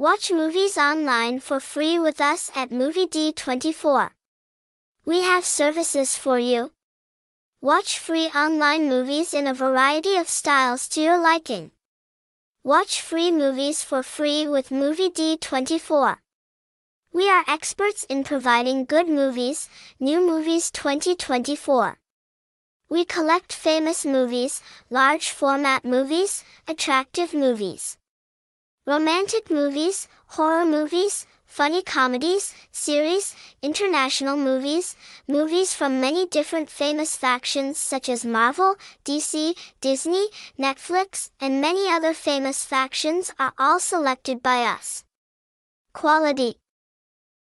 Watch movies online for free with us at Moviedee24. We have services for you. Watch free online movies in a variety of styles to your liking. Watch free movies for free with Moviedee24. We are experts in providing good movies, new movies 2024. We collect famous movies, large format movies, attractive movies romantic movies, horror movies, funny comedies, series, international movies, movies from many different famous factions such as Marvel, DC, Disney, Netflix, and many other famous factions are all selected by us. Quality